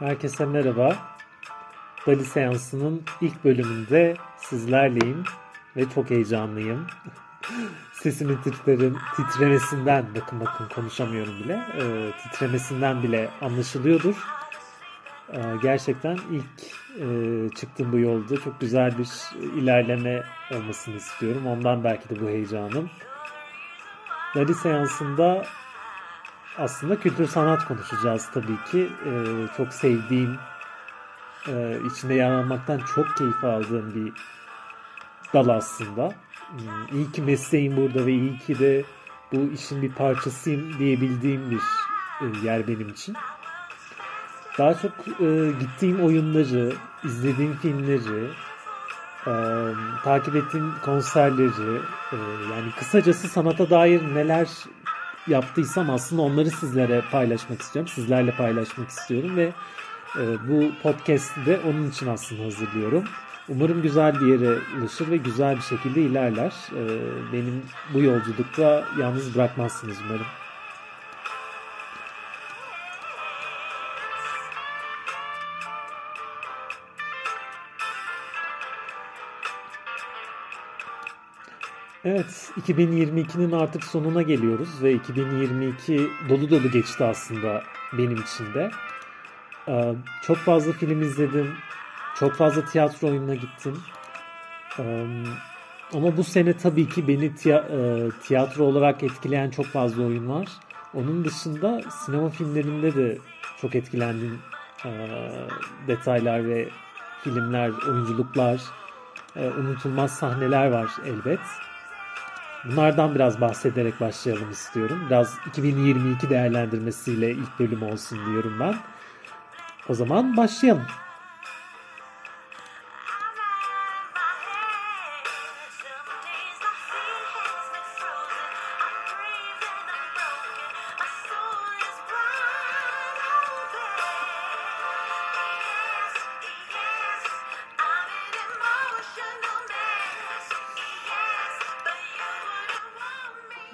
Herkese merhaba. Dali Seansı'nın ilk bölümünde sizlerleyim ve çok heyecanlıyım. Sesimin titrerin, titremesinden, bakın bakın konuşamıyorum bile, e, titremesinden bile anlaşılıyordur. E, gerçekten ilk e, çıktığım bu yolda çok güzel bir ilerleme olmasını istiyorum. Ondan belki de bu heyecanım. Dali Seansı'nda aslında kültür sanat konuşacağız tabii ki. Ee, çok sevdiğim, e, içinde yer almaktan çok keyif aldığım bir dal aslında. Hmm, iyi ki mesleğim burada ve iyi ki de bu işin bir parçasıyım diyebildiğim bir e, yer benim için. Daha çok e, gittiğim oyunları, izlediğim filmleri, e, takip ettiğim konserleri, e, yani kısacası sanata dair neler yaptıysam aslında onları sizlere paylaşmak istiyorum. Sizlerle paylaşmak istiyorum ve e, bu podcast'i de onun için aslında hazırlıyorum. Umarım güzel bir yere ulaşır ve güzel bir şekilde ilerler. E, benim bu yolculukta yalnız bırakmazsınız umarım. Evet, 2022'nin artık sonuna geliyoruz ve 2022 dolu dolu geçti aslında benim için de. Ee, çok fazla film izledim, çok fazla tiyatro oyununa gittim. Ee, ama bu sene tabii ki beni e, tiyatro olarak etkileyen çok fazla oyun var. Onun dışında sinema filmlerinde de çok etkilendiğim e, detaylar ve filmler, oyunculuklar, e, unutulmaz sahneler var elbet. Bunlardan biraz bahsederek başlayalım istiyorum. Biraz 2022 değerlendirmesiyle ilk bölüm olsun diyorum ben. O zaman başlayalım.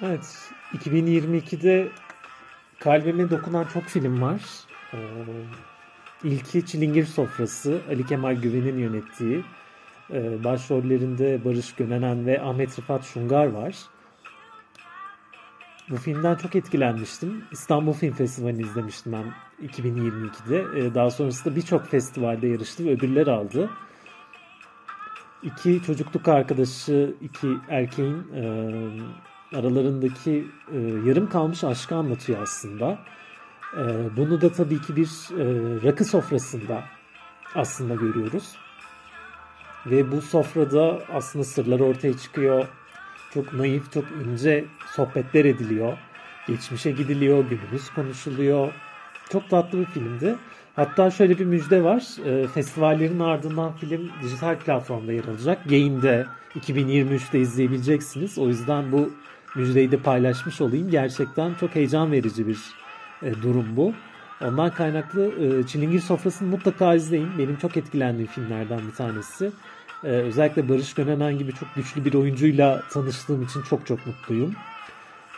Evet, 2022'de kalbime dokunan çok film var. Ee, ilki Çilingir Sofrası, Ali Kemal Güven'in yönettiği. Ee, başrollerinde Barış Gönenen ve Ahmet Rıfat Şungar var. Bu filmden çok etkilenmiştim. İstanbul Film Festivali'ni izlemiştim ben 2022'de. Ee, daha sonrasında birçok festivalde yarıştı ve ödüller aldı. İki çocukluk arkadaşı, iki erkeğin e, aralarındaki e, yarım kalmış aşkı anlatıyor aslında. E, bunu da tabii ki bir e, rakı sofrasında aslında görüyoruz. Ve bu sofrada aslında sırlar ortaya çıkıyor. Çok naif, çok ince sohbetler ediliyor. Geçmişe gidiliyor, günümüz konuşuluyor. Çok tatlı bir filmdi. Hatta şöyle bir müjde var. E, festivallerin ardından film dijital platformda yer alacak. Game'de 2023'te izleyebileceksiniz. O yüzden bu müjdeyi de paylaşmış olayım. Gerçekten çok heyecan verici bir e, durum bu. Ondan kaynaklı e, Çilingir Sofrası'nı mutlaka izleyin. Benim çok etkilendiğim filmlerden bir tanesi. E, özellikle Barış Gönenen gibi çok güçlü bir oyuncuyla tanıştığım için çok çok mutluyum.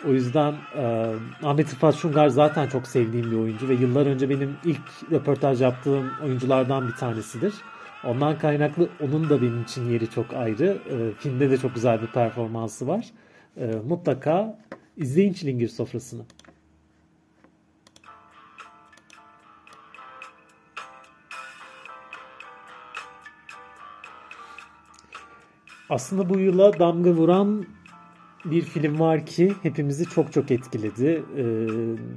O yüzden e, Ahmet Rıfat Şungar zaten çok sevdiğim bir oyuncu ve yıllar önce benim ilk röportaj yaptığım oyunculardan bir tanesidir. Ondan kaynaklı onun da benim için yeri çok ayrı. E, filmde de çok güzel bir performansı var e, mutlaka izleyin Çilingir Sofrası'nı. Aslında bu yıla damga vuran bir film var ki hepimizi çok çok etkiledi. Ee,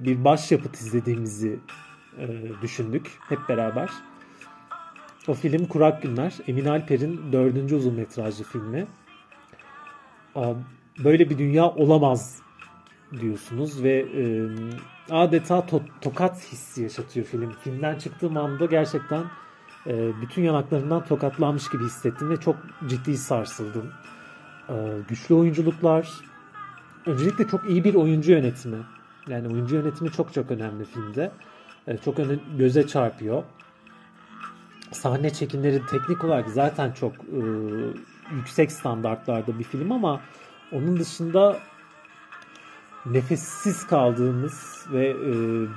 bir başyapıt izlediğimizi e, düşündük hep beraber. O film Kurak Günler. Emin Alper'in dördüncü uzun metrajlı filmi böyle bir dünya olamaz diyorsunuz ve e, adeta to- tokat hissi yaşatıyor film. Filmden çıktığım anda gerçekten e, bütün yanaklarından tokatlanmış gibi hissettim ve çok ciddi sarsıldım. E, güçlü oyunculuklar, öncelikle çok iyi bir oyuncu yönetimi. Yani oyuncu yönetimi çok çok önemli filmde. E, çok öne, göze çarpıyor. Sahne çekimleri teknik olarak zaten çok e, yüksek standartlarda bir film ama onun dışında nefessiz kaldığımız ve e,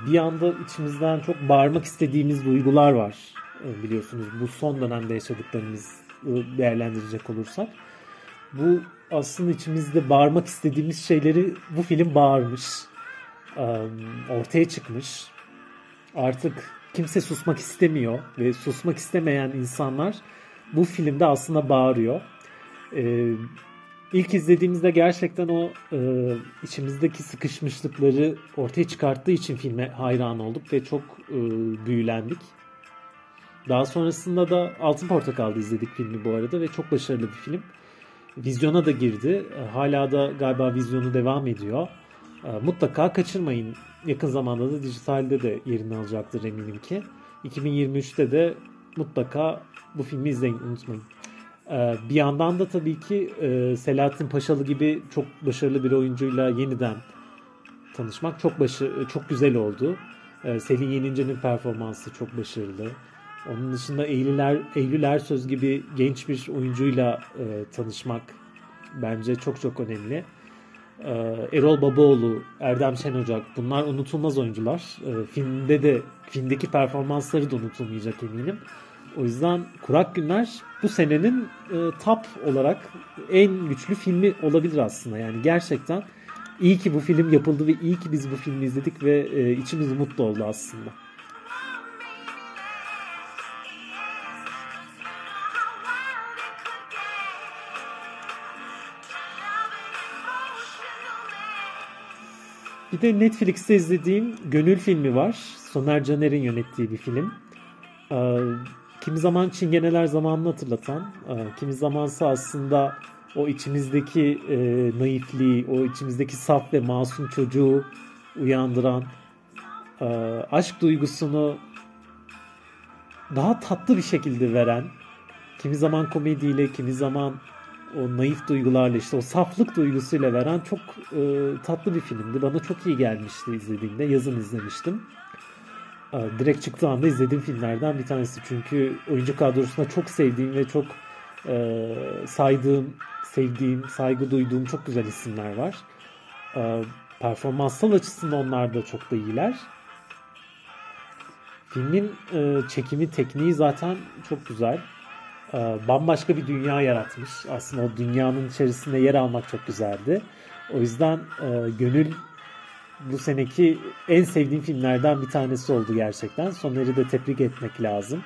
bir anda içimizden çok bağırmak istediğimiz duygular var e, biliyorsunuz bu son dönemde yaşadıklarımız değerlendirecek olursak. Bu aslında içimizde bağırmak istediğimiz şeyleri bu film bağırmış. Ortaya çıkmış. Artık kimse susmak istemiyor ve susmak istemeyen insanlar bu filmde aslında bağırıyor. Ee, ilk izlediğimizde gerçekten o e, içimizdeki sıkışmışlıkları ortaya çıkarttığı için filme hayran olduk ve çok e, büyülendik. Daha sonrasında da Altın Portakal'da izledik filmi bu arada ve çok başarılı bir film. Vizyona da girdi. E, hala da galiba vizyonu devam ediyor. E, mutlaka kaçırmayın. Yakın zamanda da dijitalde de yerini alacaktır eminim ki. 2023'te de mutlaka bu filmi izleyin unutmayın. E, bir yandan da tabii ki Selahattin Paşalı gibi çok başarılı bir oyuncuyla yeniden tanışmak çok başı çok güzel oldu. Selin Yenince'nin performansı çok başarılı. Onun dışında Eylüler, Eylül söz gibi genç bir oyuncuyla e, tanışmak bence çok çok önemli. E, Erol Babaoğlu, Erdem Şen Ocak bunlar unutulmaz oyuncular. E, filmde de filmdeki performansları da unutulmayacak eminim. O yüzden Kurak Günler bu senenin e, top olarak en güçlü filmi olabilir aslında. Yani gerçekten iyi ki bu film yapıldı ve iyi ki biz bu filmi izledik ve e, içimiz mutlu oldu aslında. Bir de Netflix'te izlediğim Gönül filmi var. Soner Caner'in yönettiği bir film. Ee, kimi zaman çingeneler zamanını hatırlatan, e, kimi zamansa aslında o içimizdeki e, naifliği, o içimizdeki saf ve masum çocuğu uyandıran, e, aşk duygusunu daha tatlı bir şekilde veren, kimi zaman komediyle, kimi zaman o naif duygularla işte o saflık duygusuyla veren çok e, tatlı bir filmdi. Bana çok iyi gelmişti izlediğimde. Yazın izlemiştim. E, direkt çıktığı anda izlediğim filmlerden bir tanesi. Çünkü oyuncu kadrosunda çok sevdiğim ve çok e, saydığım, sevdiğim, saygı duyduğum çok güzel isimler var. E, performansal açısından onlar da çok da iyiler. Filmin e, çekimi tekniği zaten çok güzel. Ee, bambaşka bir dünya yaratmış. Aslında o dünyanın içerisinde yer almak çok güzeldi. O yüzden e, Gönül bu seneki en sevdiğim filmlerden bir tanesi oldu gerçekten. Soner'i de tebrik etmek lazım.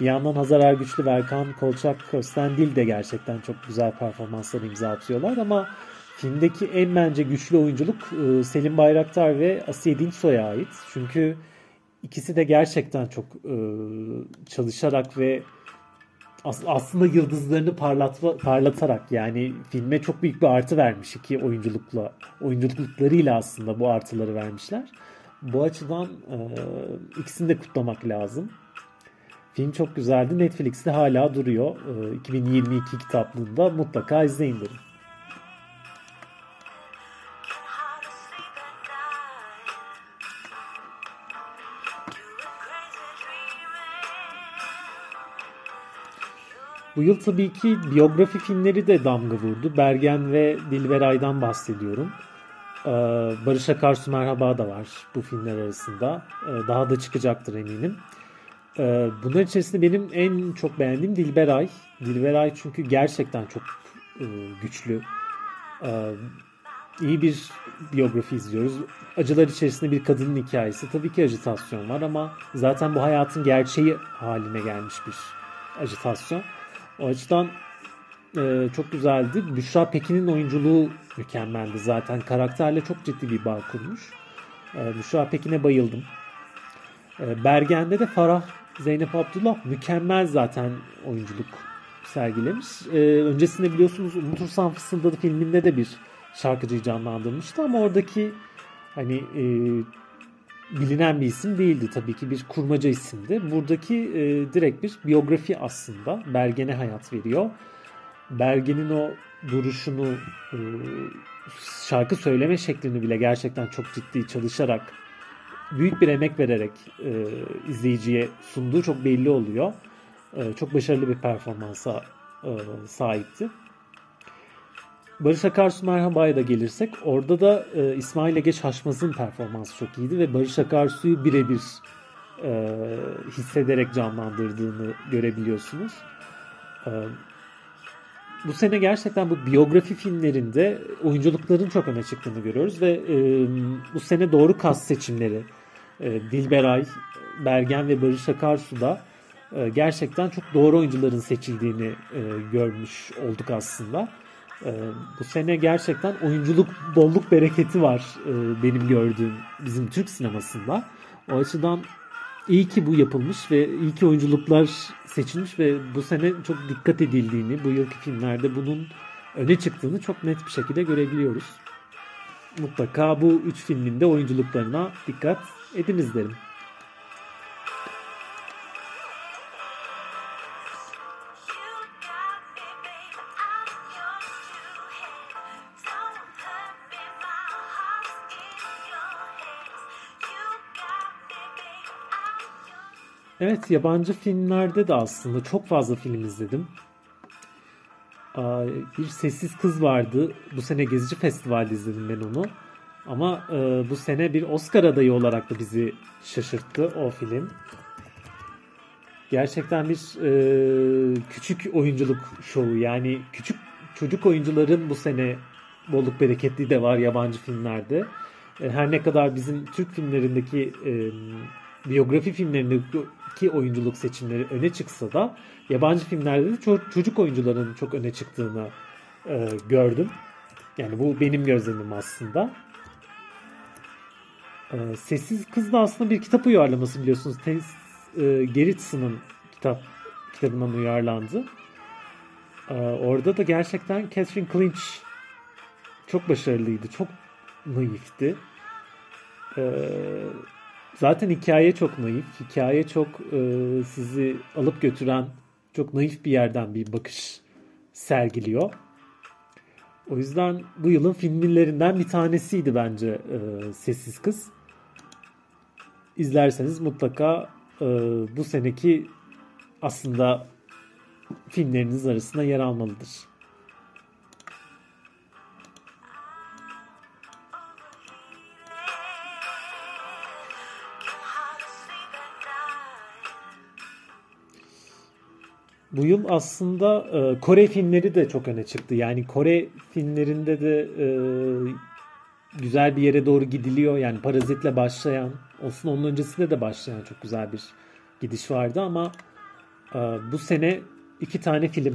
Bir yandan Hazar Ergüçlü, Berkan Kolçak, Köstendil de gerçekten çok güzel performanslar imza atıyorlar ama filmdeki en bence güçlü oyunculuk e, Selim Bayraktar ve Asiye Dinçsoy'a ait. Çünkü ikisi de gerçekten çok e, çalışarak ve aslında yıldızlarını parlatma, parlatarak yani filme çok büyük bir artı vermiş iki oyunculukla oyunculuklarıyla aslında bu artıları vermişler. Bu açıdan e, ikisini de kutlamak lazım. Film çok güzeldi. Netflix'te hala duruyor. E, 2022 kitaplığında mutlaka izleyin derim. Bu yıl tabii ki biyografi filmleri de damga vurdu. Bergen ve Dilberay'dan bahsediyorum. Ee, Barış Akarsu Merhaba da var bu filmler arasında. Ee, daha da çıkacaktır eminim. Ee, bunlar içerisinde benim en çok beğendiğim Dilberay. Dilberay çünkü gerçekten çok e, güçlü. İyi bir biyografi izliyoruz. Acılar içerisinde bir kadının hikayesi. Tabii ki ajitasyon var ama zaten bu hayatın gerçeği haline gelmiş bir ajitasyon. O açıdan e, çok güzeldi. Büşra Pekin'in oyunculuğu mükemmeldi zaten. Karakterle çok ciddi bir bağ kurmuş. E, Büşra Pekin'e bayıldım. E, Bergen'de de Farah Zeynep Abdullah mükemmel zaten oyunculuk sergilemiş. E, öncesinde biliyorsunuz Unutursan Fısıldadı filminde de bir şarkıcıyı canlandırmıştı ama oradaki hani e, bilinen bir isim değildi tabii ki bir kurmaca isimdi. Buradaki e, direkt bir biyografi aslında. Bergen'e hayat veriyor. Bergen'in o duruşunu, e, şarkı söyleme şeklini bile gerçekten çok ciddi çalışarak, büyük bir emek vererek e, izleyiciye sunduğu çok belli oluyor. E, çok başarılı bir performansa e, sahipti. Barış Akarsu Merhaba'ya da gelirsek orada da e, İsmail Ege Şaşmaz'ın performansı çok iyiydi ve Barış Akarsu'yu birebir e, hissederek canlandırdığını görebiliyorsunuz. E, bu sene gerçekten bu biyografi filmlerinde oyunculukların çok öne çıktığını görüyoruz ve e, bu sene doğru kas seçimleri e, Dilberay, Bergen ve Barış Akarsu da e, gerçekten çok doğru oyuncuların seçildiğini e, görmüş olduk aslında. E, bu sene gerçekten oyunculuk bolluk bereketi var e, benim gördüğüm bizim Türk sinemasında. O açıdan iyi ki bu yapılmış ve iyi ki oyunculuklar seçilmiş ve bu sene çok dikkat edildiğini, bu yılki filmlerde bunun öne çıktığını çok net bir şekilde görebiliyoruz. Mutlaka bu üç filmin de oyunculuklarına dikkat ediniz derim. Evet yabancı filmlerde de aslında çok fazla film izledim. Bir Sessiz Kız vardı. Bu sene Gezici Festival'de izledim ben onu. Ama e, bu sene bir Oscar adayı olarak da bizi şaşırttı o film. Gerçekten bir e, küçük oyunculuk şovu. Yani küçük çocuk oyuncuların bu sene bolluk bereketli de var yabancı filmlerde. E, her ne kadar bizim Türk filmlerindeki biyografi filmlerindeki oyunculuk seçimleri öne çıksa da yabancı filmlerde de çocuk oyuncuların çok öne çıktığını e, gördüm. Yani bu benim gözlemim aslında. E, Sessiz Kız da aslında bir kitap uyarlaması biliyorsunuz. Tess e, Gerritsen'ın kitap kitabından uyarlandı. E, orada da gerçekten Catherine Clinch çok başarılıydı. Çok naifti. E, Zaten hikaye çok naif. Hikaye çok e, sizi alıp götüren çok naif bir yerden bir bakış sergiliyor. O yüzden bu yılın filmlerinden bir tanesiydi bence e, Sessiz Kız. İzlerseniz mutlaka e, bu seneki aslında filmleriniz arasında yer almalıdır. Bu yıl aslında e, Kore filmleri de çok öne çıktı. Yani Kore filmlerinde de e, güzel bir yere doğru gidiliyor. Yani Parazit'le başlayan, olsun onun öncesinde de başlayan çok güzel bir gidiş vardı ama e, bu sene iki tane film.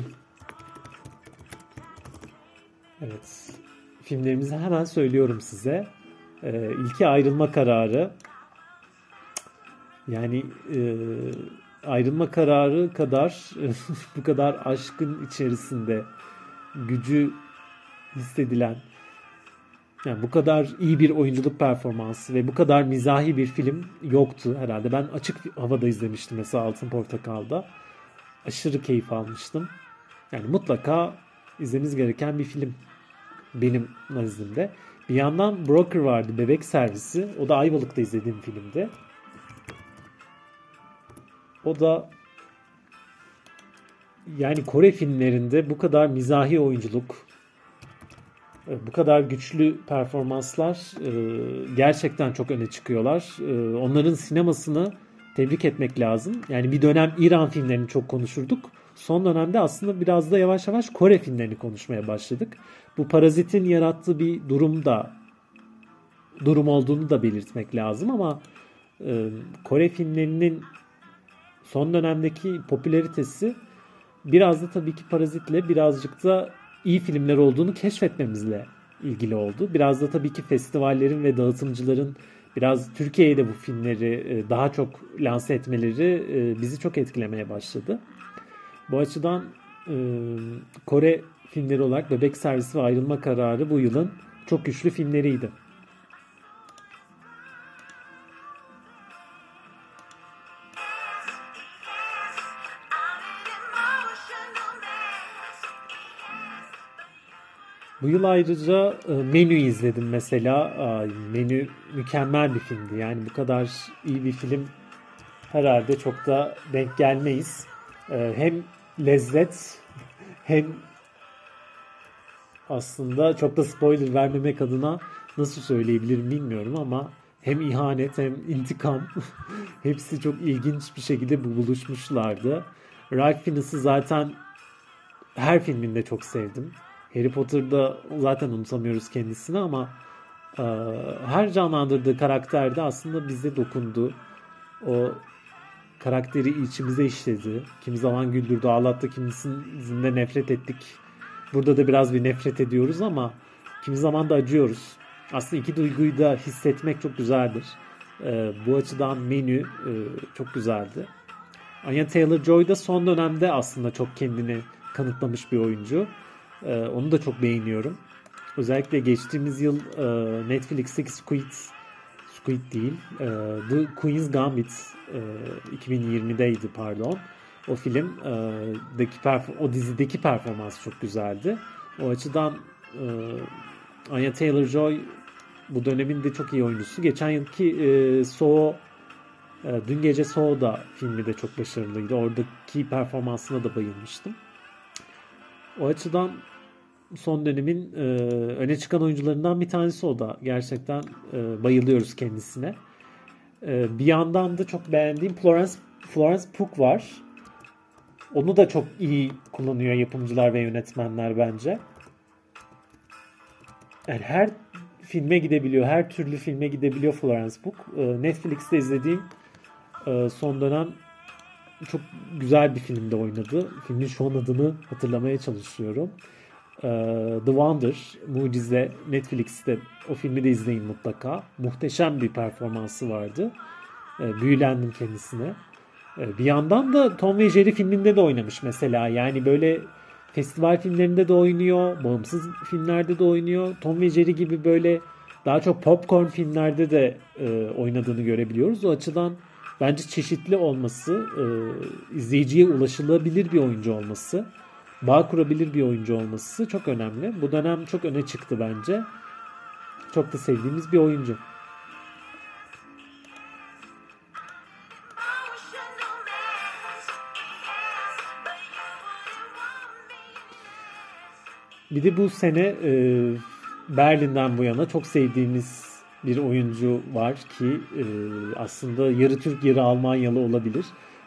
Evet. Filmlerimizi hemen söylüyorum size. E, ilki Ayrılma Kararı. Yani e, ayrılma kararı kadar bu kadar aşkın içerisinde gücü hissedilen yani bu kadar iyi bir oyunculuk performansı ve bu kadar mizahi bir film yoktu herhalde. Ben açık havada izlemiştim mesela Altın Portakal'da. Aşırı keyif almıştım. Yani mutlaka izlemeniz gereken bir film benim nazımda. Bir yandan Broker vardı Bebek Servisi. O da Ayvalık'ta izlediğim filmde. O da yani Kore filmlerinde bu kadar mizahi oyunculuk, e, bu kadar güçlü performanslar e, gerçekten çok öne çıkıyorlar. E, onların sinemasını tebrik etmek lazım. Yani bir dönem İran filmlerini çok konuşurduk. Son dönemde aslında biraz da yavaş yavaş Kore filmlerini konuşmaya başladık. Bu parazitin yarattığı bir durum da durum olduğunu da belirtmek lazım ama Kore filmlerinin son dönemdeki popülaritesi biraz da tabii ki Parazit'le birazcık da iyi filmler olduğunu keşfetmemizle ilgili oldu. Biraz da tabii ki festivallerin ve dağıtımcıların biraz Türkiye'de bu filmleri e, daha çok lanse etmeleri e, bizi çok etkilemeye başladı. Bu açıdan e, Kore filmleri olarak Bebek Servisi ve Ayrılma Kararı bu yılın çok güçlü filmleriydi. Bu yıl ayrıca e, Menü izledim mesela. Menü mükemmel bir filmdi. Yani bu kadar iyi bir film herhalde çok da denk gelmeyiz. E, hem lezzet hem aslında çok da spoiler vermemek adına nasıl söyleyebilirim bilmiyorum ama hem ihanet hem intikam hepsi çok ilginç bir şekilde buluşmuşlardı. Ralph Fiennes'ı zaten her filminde çok sevdim. Harry Potter'da zaten unutamıyoruz kendisini ama e, her canlandırdığı karakterde aslında bize dokundu. O karakteri içimize işledi. Kimi zaman güldürdü, ağlattı, kimisinde nefret ettik. Burada da biraz bir nefret ediyoruz ama kimi zaman da acıyoruz. Aslında iki duyguyu da hissetmek çok güzeldir. E, bu açıdan menü e, çok güzeldi. Anya Taylor-Joy da son dönemde aslında çok kendini kanıtlamış bir oyuncu. E, onu da çok beğeniyorum. Özellikle geçtiğimiz yıl e, Netflix'teki Squid Squid değil, e, The Queen's Gambit e, 2020'deydi pardon. O film, e, deki o dizideki performans çok güzeldi. O açıdan e, Anya Taylor-Joy bu dönemin de çok iyi oyuncusu. Geçen yılki e, So e, Dün Gece So'da filmi de çok başarılıydı. Oradaki performansına da bayılmıştım. O açıdan son dönemin e, öne çıkan oyuncularından bir tanesi o da. Gerçekten e, bayılıyoruz kendisine. E, bir yandan da çok beğendiğim Florence Florence Pugh var. Onu da çok iyi kullanıyor yapımcılar ve yönetmenler bence. Yani her filme gidebiliyor. Her türlü filme gidebiliyor Florence Pugh. E, Netflix'te izlediğim e, son dönem çok güzel bir filmde oynadı. Filmin şu an adını hatırlamaya çalışıyorum. Ee, The Wonder, Mucize Netflix'te o filmi de izleyin mutlaka. Muhteşem bir performansı vardı. Ee, büyülendim kendisine. Ee, bir yandan da Tom ve Jerry filminde de oynamış mesela. Yani böyle festival filmlerinde de oynuyor, bağımsız filmlerde de oynuyor. Tom ve Jerry gibi böyle daha çok popcorn filmlerde de e, oynadığını görebiliyoruz. O açıdan bence çeşitli olması, e, izleyiciye ulaşılabilir bir oyuncu olması, bağ kurabilir bir oyuncu olması çok önemli. Bu dönem çok öne çıktı bence. Çok da sevdiğimiz bir oyuncu. Bir de bu sene e, Berlin'den bu yana çok sevdiğimiz bir oyuncu var ki e, aslında yarı Türk yarı Almanyalı olabilir.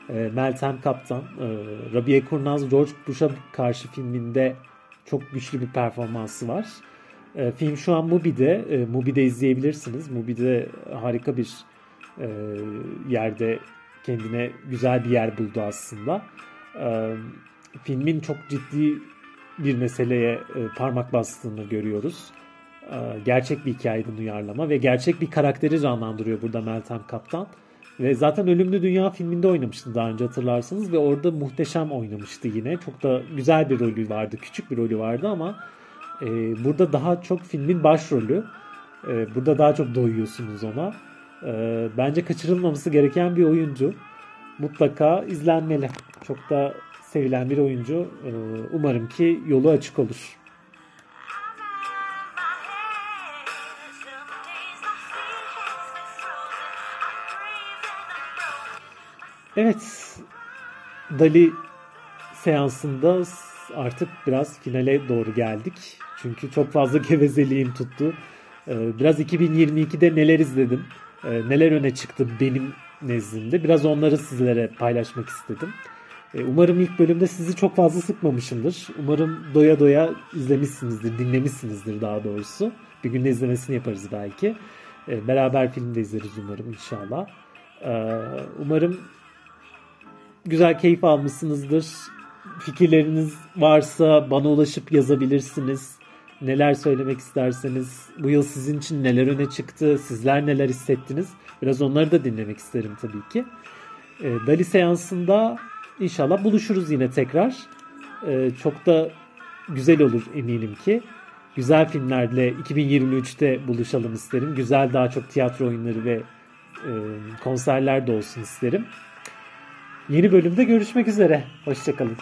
E, Meltem Kaptan, e, Rabia Kurnaz George Bush'a karşı filminde çok güçlü bir performansı var. E, film şu an Mubi'de, e, Mubi'de izleyebilirsiniz. Mubi'de harika bir e, yerde kendine güzel bir yer buldu aslında. E, filmin çok ciddi bir meseleye e, parmak bastığını görüyoruz. E, gerçek bir hikayeden uyarlama ve gerçek bir karakteri canlandırıyor burada Meltem Kaptan. Ve zaten Ölümlü Dünya filminde oynamıştı daha önce hatırlarsınız ve orada muhteşem oynamıştı yine. Çok da güzel bir rolü vardı, küçük bir rolü vardı ama e, burada daha çok filmin başrolü. E, burada daha çok doyuyorsunuz ona. E, bence kaçırılmaması gereken bir oyuncu. Mutlaka izlenmeli. Çok da sevilen bir oyuncu. Ee, umarım ki yolu açık olur. Evet, Dali seansında artık biraz finale doğru geldik. Çünkü çok fazla gevezeliğim tuttu. Ee, biraz 2022'de neler izledim, ee, neler öne çıktı benim nezdimde. Biraz onları sizlere paylaşmak istedim. E, umarım ilk bölümde sizi çok fazla sıkmamışımdır. Umarım doya doya izlemişsinizdir, dinlemişsinizdir daha doğrusu. Bir günde izlemesini yaparız belki. Beraber film de izleriz umarım inşallah. Umarım güzel keyif almışsınızdır. Fikirleriniz varsa bana ulaşıp yazabilirsiniz. Neler söylemek isterseniz, bu yıl sizin için neler öne çıktı, sizler neler hissettiniz. Biraz onları da dinlemek isterim tabii ki. Dali seansında İnşallah buluşuruz yine tekrar. Ee, çok da güzel olur eminim ki. Güzel filmlerle 2023'te buluşalım isterim. Güzel daha çok tiyatro oyunları ve e, konserler de olsun isterim. Yeni bölümde görüşmek üzere. Hoşçakalın.